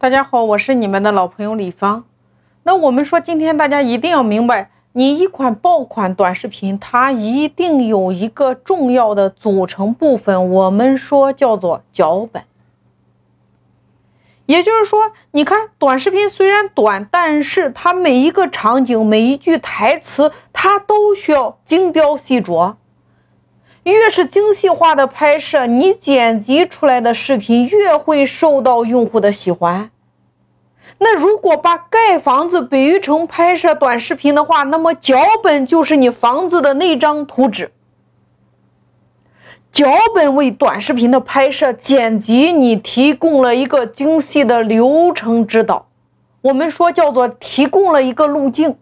大家好，我是你们的老朋友李芳。那我们说，今天大家一定要明白，你一款爆款短视频，它一定有一个重要的组成部分，我们说叫做脚本。也就是说，你看短视频虽然短，但是它每一个场景、每一句台词，它都需要精雕细琢。越是精细化的拍摄，你剪辑出来的视频越会受到用户的喜欢。那如果把盖房子比喻成拍摄短视频的话，那么脚本就是你房子的那张图纸。脚本为短视频的拍摄剪辑你提供了一个精细的流程指导，我们说叫做提供了一个路径。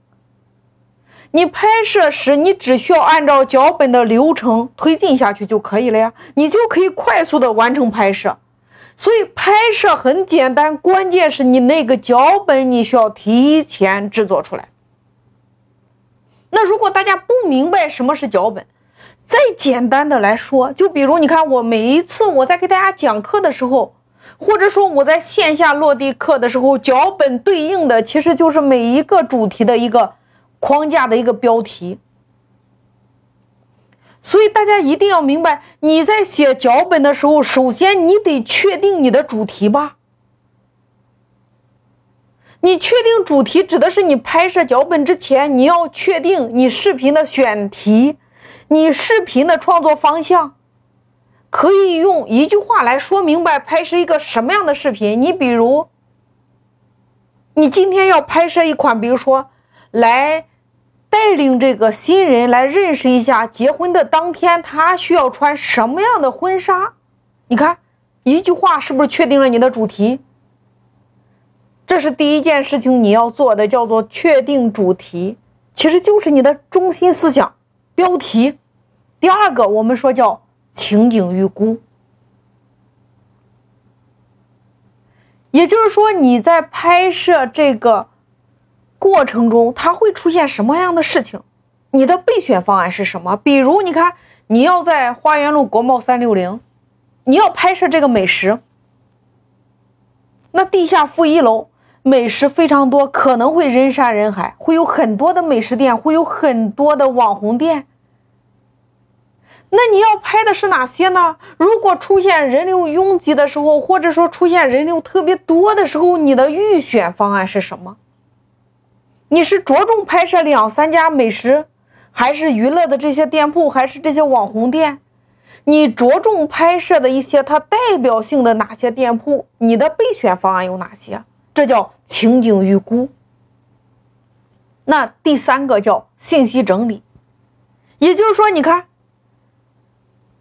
你拍摄时，你只需要按照脚本的流程推进下去就可以了呀，你就可以快速的完成拍摄。所以拍摄很简单，关键是你那个脚本你需要提前制作出来。那如果大家不明白什么是脚本，再简单的来说，就比如你看我每一次我在给大家讲课的时候，或者说我在线下落地课的时候，脚本对应的其实就是每一个主题的一个。框架的一个标题，所以大家一定要明白，你在写脚本的时候，首先你得确定你的主题吧。你确定主题指的是你拍摄脚本之前，你要确定你视频的选题，你视频的创作方向，可以用一句话来说明白拍摄一个什么样的视频。你比如，你今天要拍摄一款，比如说。来带领这个新人来认识一下结婚的当天他需要穿什么样的婚纱？你看，一句话是不是确定了你的主题？这是第一件事情你要做的，叫做确定主题，其实就是你的中心思想标题。第二个，我们说叫情景预估，也就是说你在拍摄这个。过程中它会出现什么样的事情？你的备选方案是什么？比如，你看，你要在花园路国贸三六零，你要拍摄这个美食，那地下负一楼美食非常多，可能会人山人海，会有很多的美食店，会有很多的网红店。那你要拍的是哪些呢？如果出现人流拥挤的时候，或者说出现人流特别多的时候，你的预选方案是什么？你是着重拍摄两三家美食，还是娱乐的这些店铺，还是这些网红店？你着重拍摄的一些它代表性的哪些店铺？你的备选方案有哪些？这叫情景预估。那第三个叫信息整理，也就是说，你看，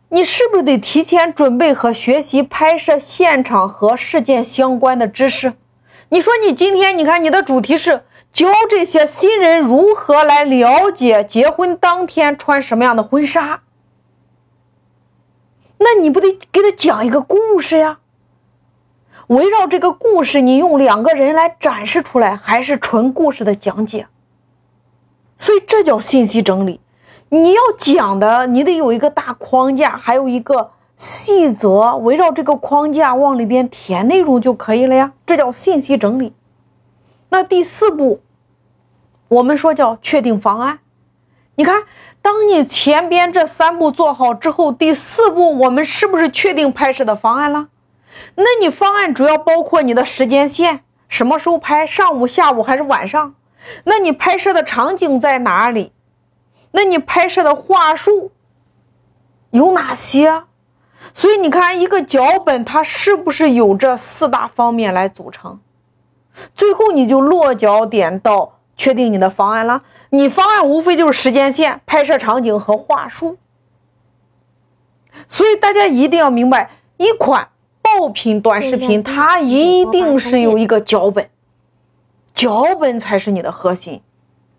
你是不是得提前准备和学习拍摄现场和事件相关的知识？你说你今天，你看你的主题是。教这些新人如何来了解结婚当天穿什么样的婚纱？那你不得给他讲一个故事呀？围绕这个故事，你用两个人来展示出来，还是纯故事的讲解？所以这叫信息整理。你要讲的，你得有一个大框架，还有一个细则，围绕这个框架往里边填内容就可以了呀。这叫信息整理。那第四步。我们说叫确定方案。你看，当你前边这三步做好之后，第四步我们是不是确定拍摄的方案了？那你方案主要包括你的时间线，什么时候拍？上午、下午还是晚上？那你拍摄的场景在哪里？那你拍摄的话术有哪些？所以你看，一个脚本它是不是有这四大方面来组成？最后你就落脚点到。确定你的方案了，你方案无非就是时间线、拍摄场景和话术。所以大家一定要明白，一款爆品短视频，它一定是有一个脚本，脚本才是你的核心。